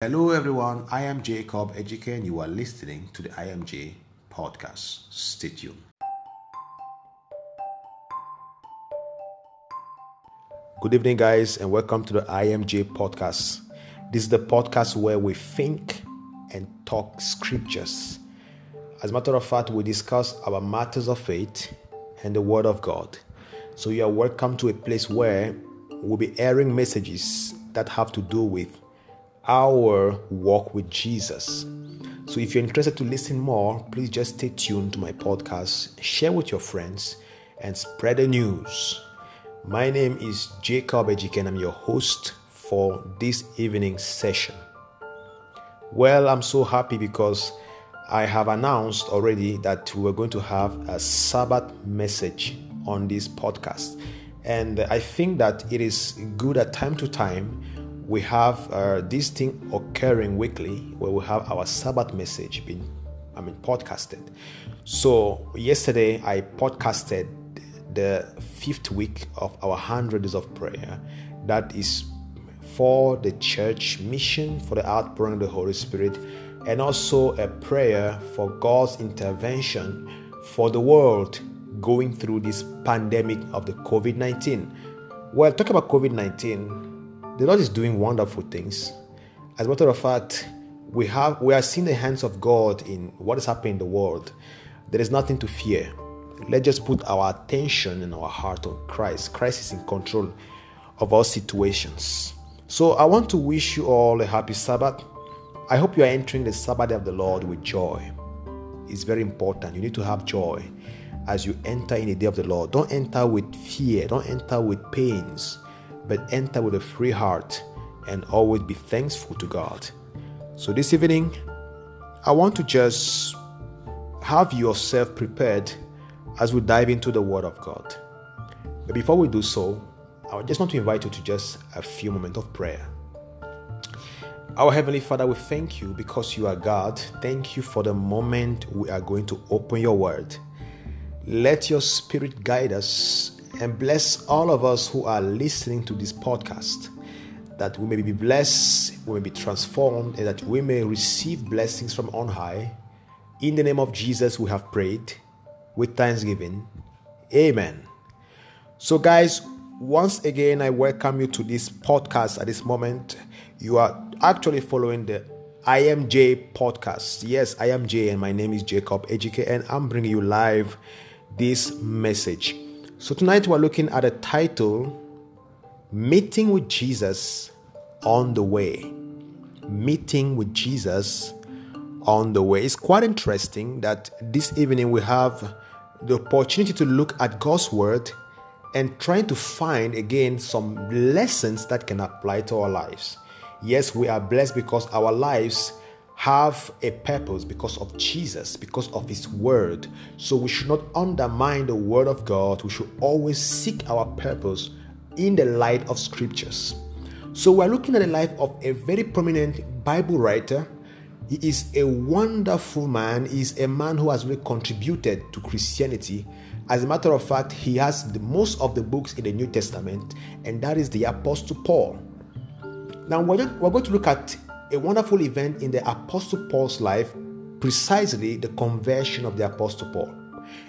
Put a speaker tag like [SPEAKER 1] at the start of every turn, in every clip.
[SPEAKER 1] Hello, everyone. I am Jacob Ejike, and you are listening to the IMJ podcast. Stay tuned. Good evening, guys, and welcome to the IMJ podcast. This is the podcast where we think and talk scriptures. As a matter of fact, we discuss our matters of faith and the Word of God. So, you are welcome to a place where we'll be airing messages that have to do with our walk with Jesus. So, if you're interested to listen more, please just stay tuned to my podcast, share with your friends, and spread the news. My name is Jacob Ejike, and I'm your host for this evening session. Well, I'm so happy because I have announced already that we are going to have a Sabbath message on this podcast. And I think that it is good at time to time we have uh, this thing occurring weekly where we have our Sabbath message being, I mean, podcasted. So yesterday I podcasted the fifth week of our hundred days of prayer. That is for the church mission, for the outpouring of the Holy Spirit, and also a prayer for God's intervention for the world going through this pandemic of the COVID 19. Well, talk about COVID 19 the Lord is doing wonderful things. As a matter of fact, we have we are seeing the hands of God in what is happening in the world. There is nothing to fear. Let's just put our attention and our heart on Christ. Christ is in control of all situations. So I want to wish you all a happy Sabbath. I hope you are entering the Sabbath of the Lord with joy. It's very important. You need to have joy as you enter in the day of the Lord. Don't enter with fear, don't enter with pains but enter with a free heart and always be thankful to God. So, this evening, I want to just have yourself prepared as we dive into the Word of God. But before we do so, I just want to invite you to just a few moments of prayer. Our Heavenly Father, we thank you because you are God. Thank you for the moment we are going to open your Word. Let your Spirit guide us and bless all of us who are listening to this podcast that we may be blessed, we may be transformed, and that we may receive blessings from on high. In the name of Jesus, we have prayed with thanksgiving. Amen. So, guys, once again, I welcome you to this podcast at this moment. You are actually following the IMJ podcast. Yes, I am Jay, and my name is Jacob Ejike, and I'm bringing you live this message. So tonight we're looking at a title Meeting with Jesus on the Way. Meeting with Jesus on the Way. It's quite interesting that this evening we have the opportunity to look at God's Word and trying to find again some lessons that can apply to our lives. Yes, we are blessed because our lives have a purpose because of Jesus, because of His Word. So we should not undermine the Word of God. We should always seek our purpose in the light of Scriptures. So we're looking at the life of a very prominent Bible writer. He is a wonderful man. He's a man who has really contributed to Christianity. As a matter of fact, he has the most of the books in the New Testament, and that is the Apostle Paul. Now we're going to look at a wonderful event in the Apostle Paul's life, precisely the conversion of the Apostle Paul.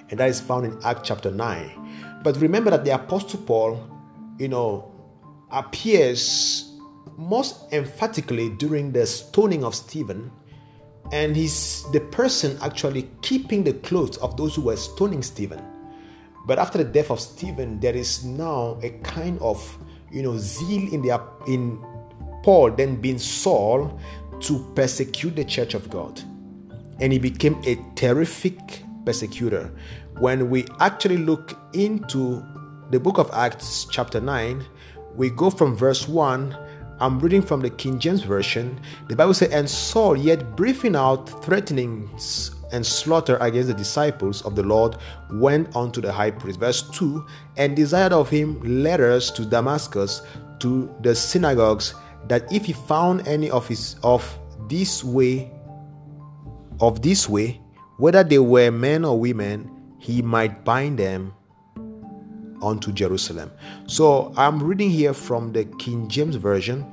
[SPEAKER 1] And that is found in Acts chapter 9. But remember that the Apostle Paul, you know, appears most emphatically during the stoning of Stephen. And he's the person actually keeping the clothes of those who were stoning Stephen. But after the death of Stephen, there is now a kind of you know zeal in the in Paul then being Saul to persecute the church of God. And he became a terrific persecutor. When we actually look into the book of Acts, chapter 9, we go from verse 1. I'm reading from the King James Version. The Bible says, And Saul, yet breathing out threatenings and slaughter against the disciples of the Lord, went unto the high priest. Verse 2 And desired of him letters to Damascus, to the synagogues that if he found any of his of this way of this way whether they were men or women he might bind them unto Jerusalem. So I'm reading here from the King James version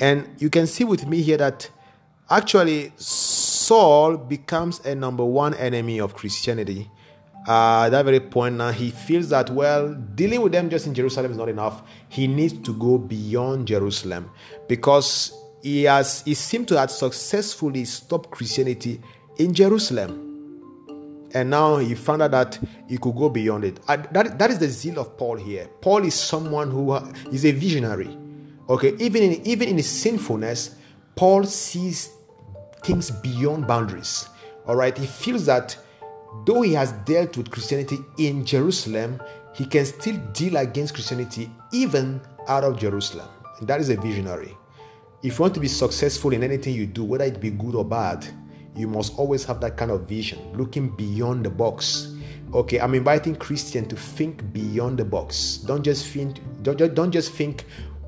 [SPEAKER 1] and you can see with me here that actually, Saul becomes a number one enemy of Christianity. Uh, at that very point now, he feels that, well, dealing with them just in Jerusalem is not enough. He needs to go beyond Jerusalem because he has he seemed to have successfully stopped Christianity in Jerusalem. And now he found out that he could go beyond it. that, that is the zeal of Paul here. Paul is someone who is a visionary. Okay, even in even in his sinfulness, Paul sees things beyond boundaries. All right, he feels that though he has dealt with Christianity in Jerusalem, he can still deal against Christianity even out of Jerusalem. And that is a visionary. If you want to be successful in anything you do, whether it be good or bad, you must always have that kind of vision, looking beyond the box. Okay, I'm inviting Christian to think beyond the box. Don't just think don't, don't just think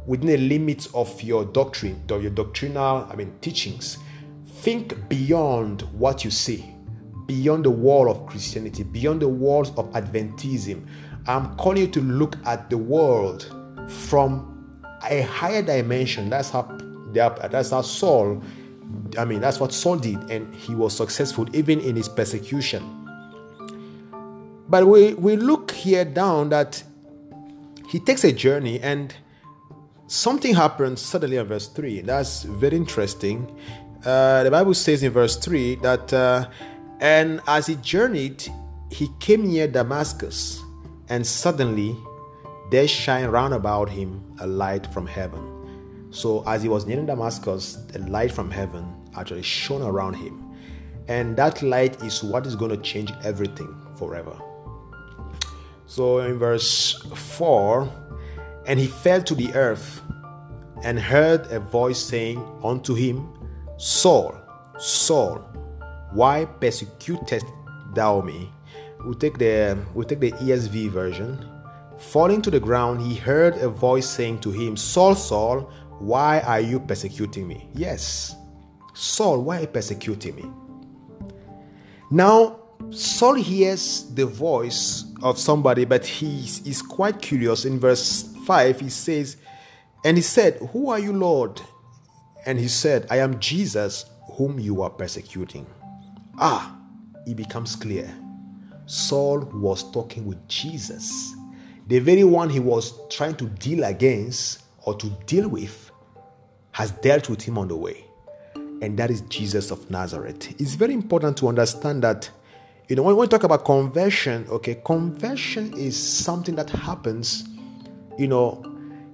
[SPEAKER 1] within the limits of your doctrine or your doctrinal, I mean teachings. Think beyond what you see, beyond the wall of Christianity, beyond the walls of Adventism. I'm calling you to look at the world from a higher dimension. That's how that's how Saul I mean, that's what Saul did, and he was successful even in his persecution. But we, we look here down that he takes a journey and something happens suddenly in verse 3. That's very interesting. Uh, the Bible says in verse 3 that, uh, and as he journeyed, he came near Damascus, and suddenly there shined round about him a light from heaven. So, as he was nearing Damascus, the light from heaven actually shone around him. And that light is what is going to change everything forever. So, in verse 4, and he fell to the earth and heard a voice saying unto him, Saul, Saul, why persecutest thou me? We'll take the we'll take the ESV version. Falling to the ground, he heard a voice saying to him, Saul, Saul, why are you persecuting me? Yes. Saul, why are you persecuting me? Now, Saul hears the voice of somebody, but he is quite curious. In verse 5, he says, And he said, Who are you, Lord? And he said, I am Jesus, whom you are persecuting. Ah, it becomes clear. Saul was talking with Jesus, the very one he was trying to deal against or to deal with has dealt with him on the way. And that is Jesus of Nazareth. It's very important to understand that, you know, when we talk about conversion, okay, conversion is something that happens, you know,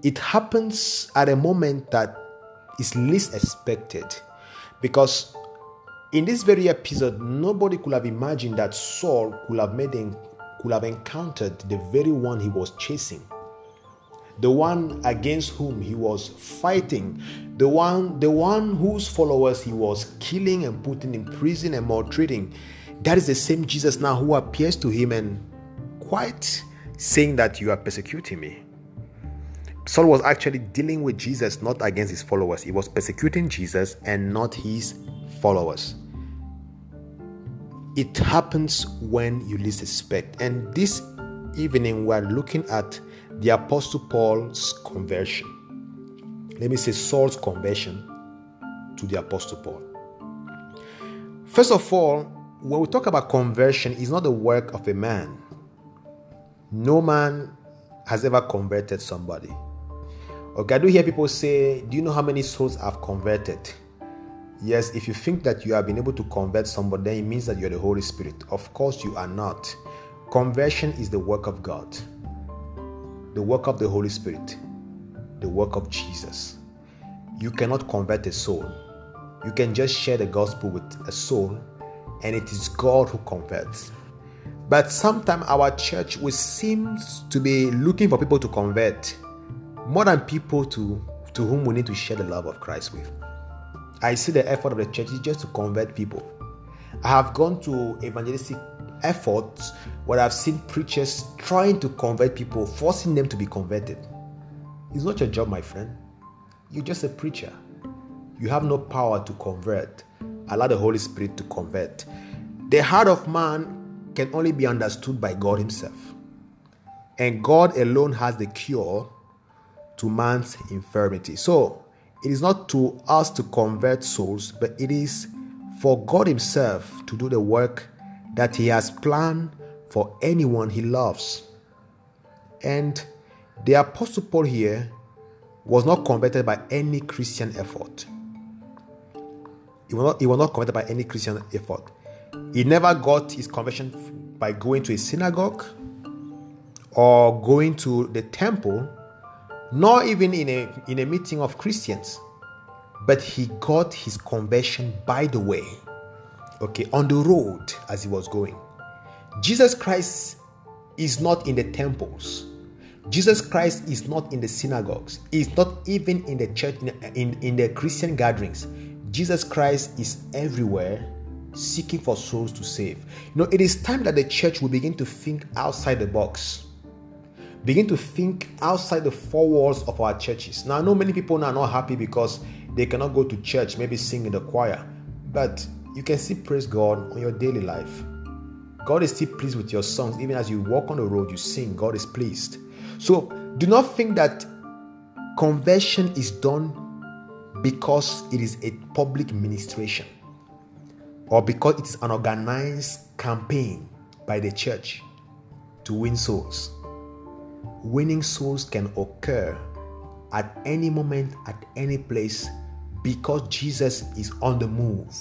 [SPEAKER 1] it happens at a moment that is least expected. Because in this very episode, nobody could have imagined that Saul could have made could have encountered the very one he was chasing the one against whom he was fighting, the one, the one whose followers he was killing and putting in prison and maltreating. That is the same Jesus now who appears to him and quite saying that you are persecuting me. Saul was actually dealing with Jesus, not against his followers. He was persecuting Jesus and not his followers. It happens when you least expect. And this evening, we're looking at the Apostle Paul's conversion. Let me say Saul's conversion to the Apostle Paul. First of all, when we talk about conversion, it's not the work of a man. No man has ever converted somebody. Okay, I do hear people say, Do you know how many souls I've converted? Yes, if you think that you have been able to convert somebody, then it means that you're the Holy Spirit. Of course, you are not. Conversion is the work of God the work of the Holy Spirit, the work of Jesus. You cannot convert a soul. You can just share the gospel with a soul, and it is God who converts. But sometimes our church we seem to be looking for people to convert more than people to, to whom we need to share the love of Christ with. I see the effort of the church is just to convert people. I have gone to evangelistic efforts where I've seen preachers trying to convert people, forcing them to be converted. It's not your job, my friend. You're just a preacher. You have no power to convert. Allow the Holy Spirit to convert. The heart of man can only be understood by God Himself. And God alone has the cure to man's infirmity. So, it is not to us to convert souls, but it is for God Himself to do the work that He has planned for anyone He loves. And the Apostle Paul here was not converted by any Christian effort. He was not, he was not converted by any Christian effort. He never got his conversion by going to a synagogue or going to the temple, nor even in a, in a meeting of Christians. But he got his conversion by the way, okay, on the road as he was going. Jesus Christ is not in the temples. Jesus Christ is not in the synagogues. He's not even in the church, in, in, in the Christian gatherings. Jesus Christ is everywhere seeking for souls to save. You know, it is time that the church will begin to think outside the box. Begin to think outside the four walls of our churches. Now, I know many people now are not happy because they cannot go to church, maybe sing in the choir, but you can still praise God on your daily life. God is still pleased with your songs. Even as you walk on the road, you sing, God is pleased. So do not think that conversion is done because it is a public ministration or because it is an organized campaign by the church to win souls. Winning souls can occur at any moment, at any place, because Jesus is on the move.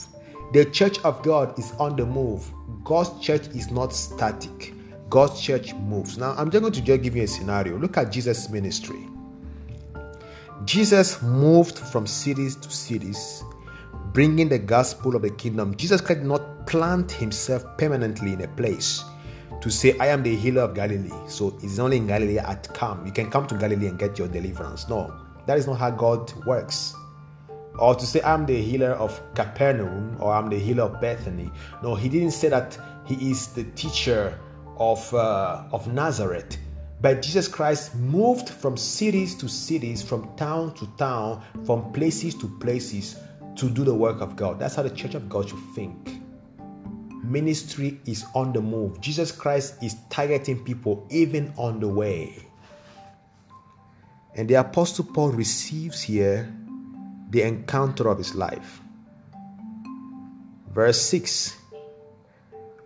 [SPEAKER 1] The church of God is on the move. God's church is not static. God's church moves. Now, I'm just going to just give you a scenario. Look at Jesus' ministry. Jesus moved from cities to cities, bringing the gospel of the kingdom. Jesus did not plant himself permanently in a place to say, I am the healer of Galilee. So it's only in Galilee at come. You can come to Galilee and get your deliverance. No, that is not how God works. Or to say, I'm the healer of Capernaum or I'm the healer of Bethany. No, he didn't say that he is the teacher of, uh, of Nazareth. But Jesus Christ moved from cities to cities, from town to town, from places to places to do the work of God. That's how the church of God should think. Ministry is on the move. Jesus Christ is targeting people even on the way. And the Apostle Paul receives here the encounter of his life. Verse 6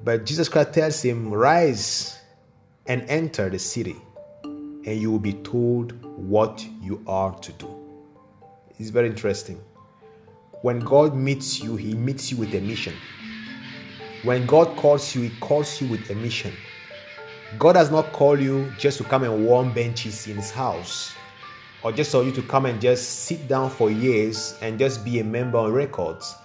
[SPEAKER 1] But Jesus Christ tells him, Rise and enter the city, and you will be told what you are to do. It's very interesting. When God meets you, He meets you with a mission. When God calls you, He calls you with a mission. God does not call you just to come and warm benches in His house or just for you to come and just sit down for years and just be a member on records.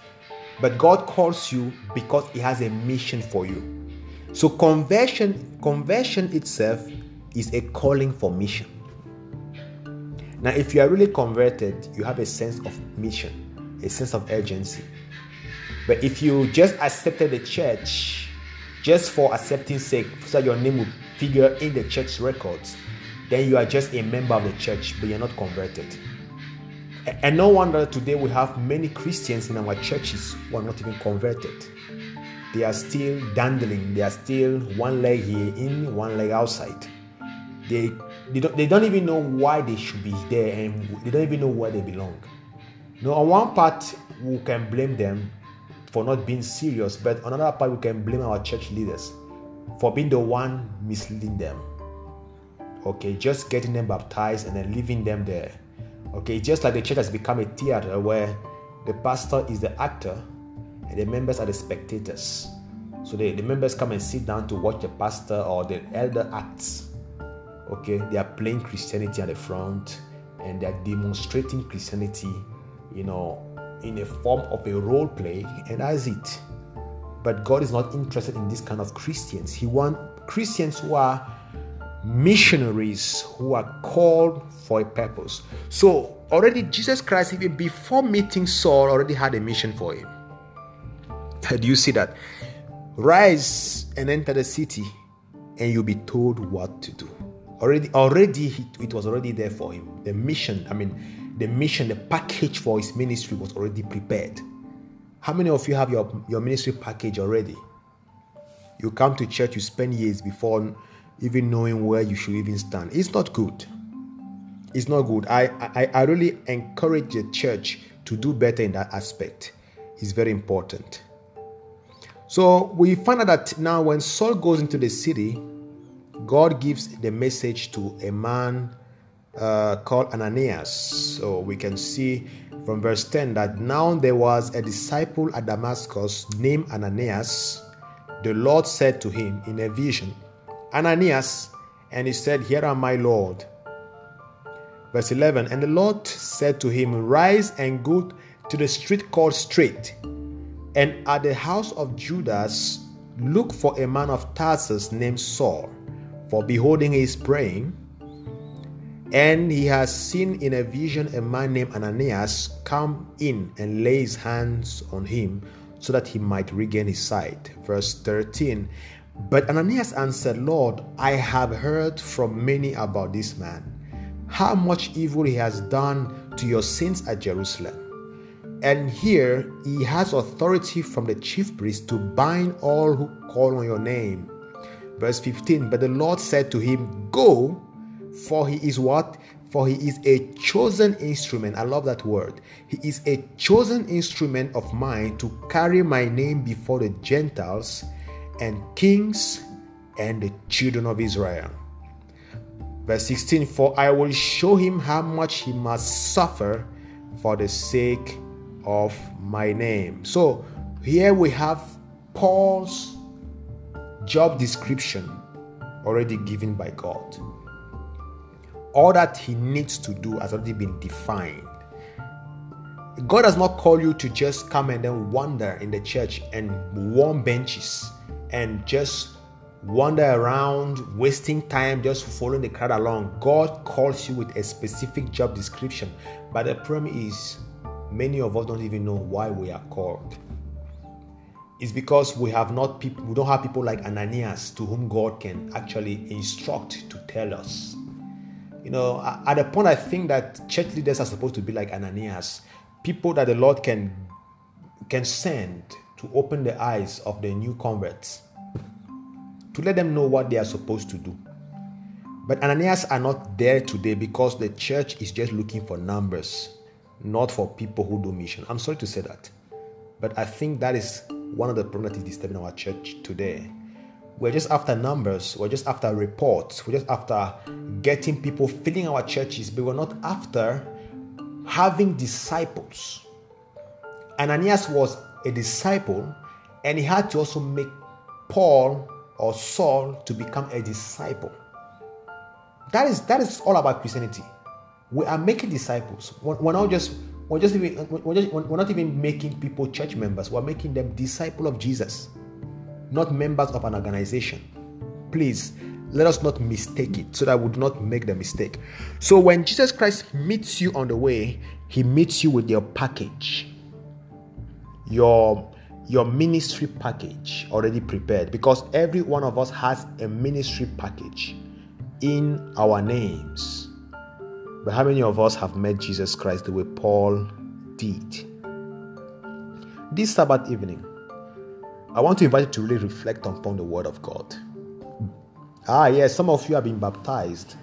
[SPEAKER 1] But God calls you because He has a mission for you. So conversion, conversion itself is a calling for mission. Now, if you are really converted, you have a sense of mission, a sense of urgency. But if you just accepted the church just for accepting sake, so your name will figure in the church records, then you are just a member of the church, but you're not converted. And no wonder today we have many Christians in our churches who are not even converted. They are still dandling, they are still one leg here in, one leg outside. They, they, don't, they don't even know why they should be there and they don't even know where they belong. Now, on one part, we can blame them for not being serious, but on another part, we can blame our church leaders for being the one misleading them. Okay just getting them baptized and then leaving them there. Okay just like the church has become a theater where the pastor is the actor and the members are the spectators. So the, the members come and sit down to watch the pastor or the elder acts. Okay they are playing christianity at the front and they are demonstrating christianity you know in a form of a role play and that's it but god is not interested in this kind of christians he wants christians who are missionaries who are called for a purpose. So, already Jesus Christ, even before meeting Saul, already had a mission for him. Do you see that? Rise and enter the city, and you'll be told what to do. Already, already, it was already there for him. The mission, I mean, the mission, the package for his ministry was already prepared. How many of you have your, your ministry package already? You come to church, you spend years before even knowing where you should even stand. It's not good. It's not good. I, I, I really encourage the church to do better in that aspect. It's very important. So we find out that now when Saul goes into the city, God gives the message to a man uh, called Ananias. So we can see from verse 10 that now there was a disciple at Damascus named Ananias. The Lord said to him in a vision, Ananias, and he said, Here am I, Lord. Verse 11 And the Lord said to him, Rise and go to the street called Straight, and at the house of Judas, look for a man of Tarsus named Saul, for beholding he is praying. And he has seen in a vision a man named Ananias come in and lay his hands on him so that he might regain his sight. Verse 13 But Ananias answered, Lord, I have heard from many about this man, how much evil he has done to your saints at Jerusalem. And here he has authority from the chief priest to bind all who call on your name. Verse 15 But the Lord said to him, Go, for he is what? For he is a chosen instrument. I love that word. He is a chosen instrument of mine to carry my name before the Gentiles and kings and the children of Israel. Verse 16 For I will show him how much he must suffer for the sake of my name. So here we have Paul's job description already given by God. All that he needs to do has already been defined. God does not call you to just come and then wander in the church and warm benches and just wander around, wasting time just following the crowd along. God calls you with a specific job description. But the problem is, many of us don't even know why we are called. It's because we have not people we don't have people like Ananias to whom God can actually instruct to tell us. You know, at the point I think that church leaders are supposed to be like Ananias, people that the Lord can can send to open the eyes of the new converts to let them know what they are supposed to do. But Ananias are not there today because the church is just looking for numbers, not for people who do mission. I'm sorry to say that. But I think that is one of the problems that is disturbing our church today. We're just after numbers, we're just after reports, we're just after getting people filling our churches, but we're not after having disciples. Ananias was a disciple and he had to also make Paul or Saul to become a disciple. That is that is all about Christianity. We are making disciples. We're not just we're just even we're, just, we're not even making people church members. We're making them disciple of Jesus, not members of an organization. Please let us not mistake it so that we do not make the mistake. So when Jesus Christ meets you on the way, he meets you with your package. Your your ministry package already prepared because every one of us has a ministry package in our names. But how many of us have met Jesus Christ the way Paul did? This Sabbath evening, I want to invite you to really reflect upon the Word of God. Ah, yes, some of you have been baptized,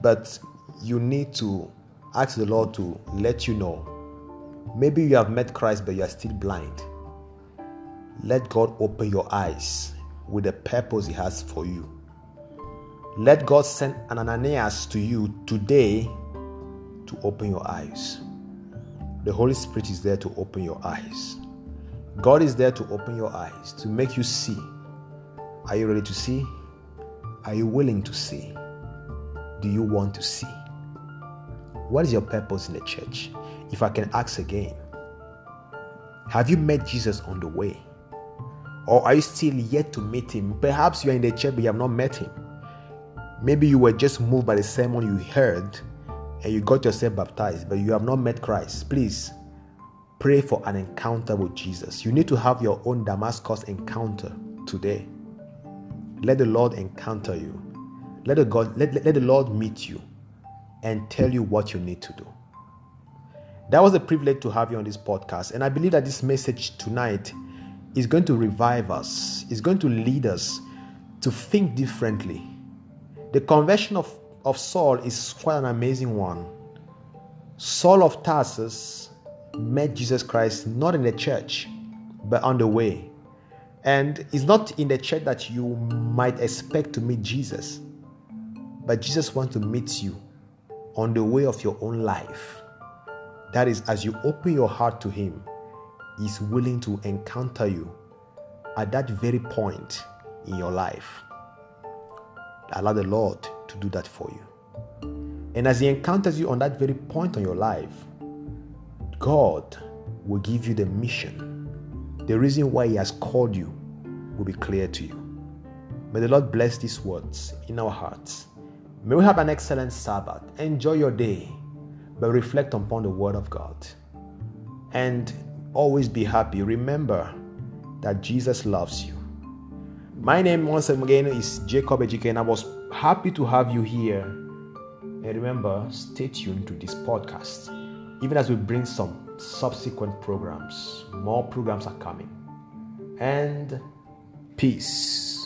[SPEAKER 1] but you need to ask the Lord to let you know. Maybe you have met Christ, but you are still blind let God open your eyes with the purpose He has for you. Let God send an Ananias to you today to open your eyes. The Holy Spirit is there to open your eyes. God is there to open your eyes, to make you see. Are you ready to see? Are you willing to see? Do you want to see? What is your purpose in the church? If I can ask again, have you met Jesus on the way? Or are you still yet to meet him? Perhaps you are in the church but you have not met him. Maybe you were just moved by the sermon you heard and you got yourself baptized, but you have not met Christ. Please pray for an encounter with Jesus. You need to have your own Damascus encounter today. Let the Lord encounter you. Let the, God, let, let the Lord meet you and tell you what you need to do. That was a privilege to have you on this podcast. And I believe that this message tonight is going to revive us, is going to lead us to think differently. The conversion of, of Saul is quite an amazing one. Saul of Tarsus met Jesus Christ not in the church, but on the way. And it's not in the church that you might expect to meet Jesus, but Jesus wants to meet you on the way of your own life. That is, as you open your heart to Him, He's willing to encounter you at that very point in your life. Allow the Lord to do that for you. And as He encounters you on that very point in your life, God will give you the mission. The reason why He has called you will be clear to you. May the Lord bless these words in our hearts. May we have an excellent Sabbath. Enjoy your day, but reflect upon the Word of God. And always be happy. Remember that Jesus loves you. My name once again is Jacob Ejike, and I was happy to have you here. And remember, stay tuned to this podcast. Even as we bring some subsequent programs, more programs are coming. And peace.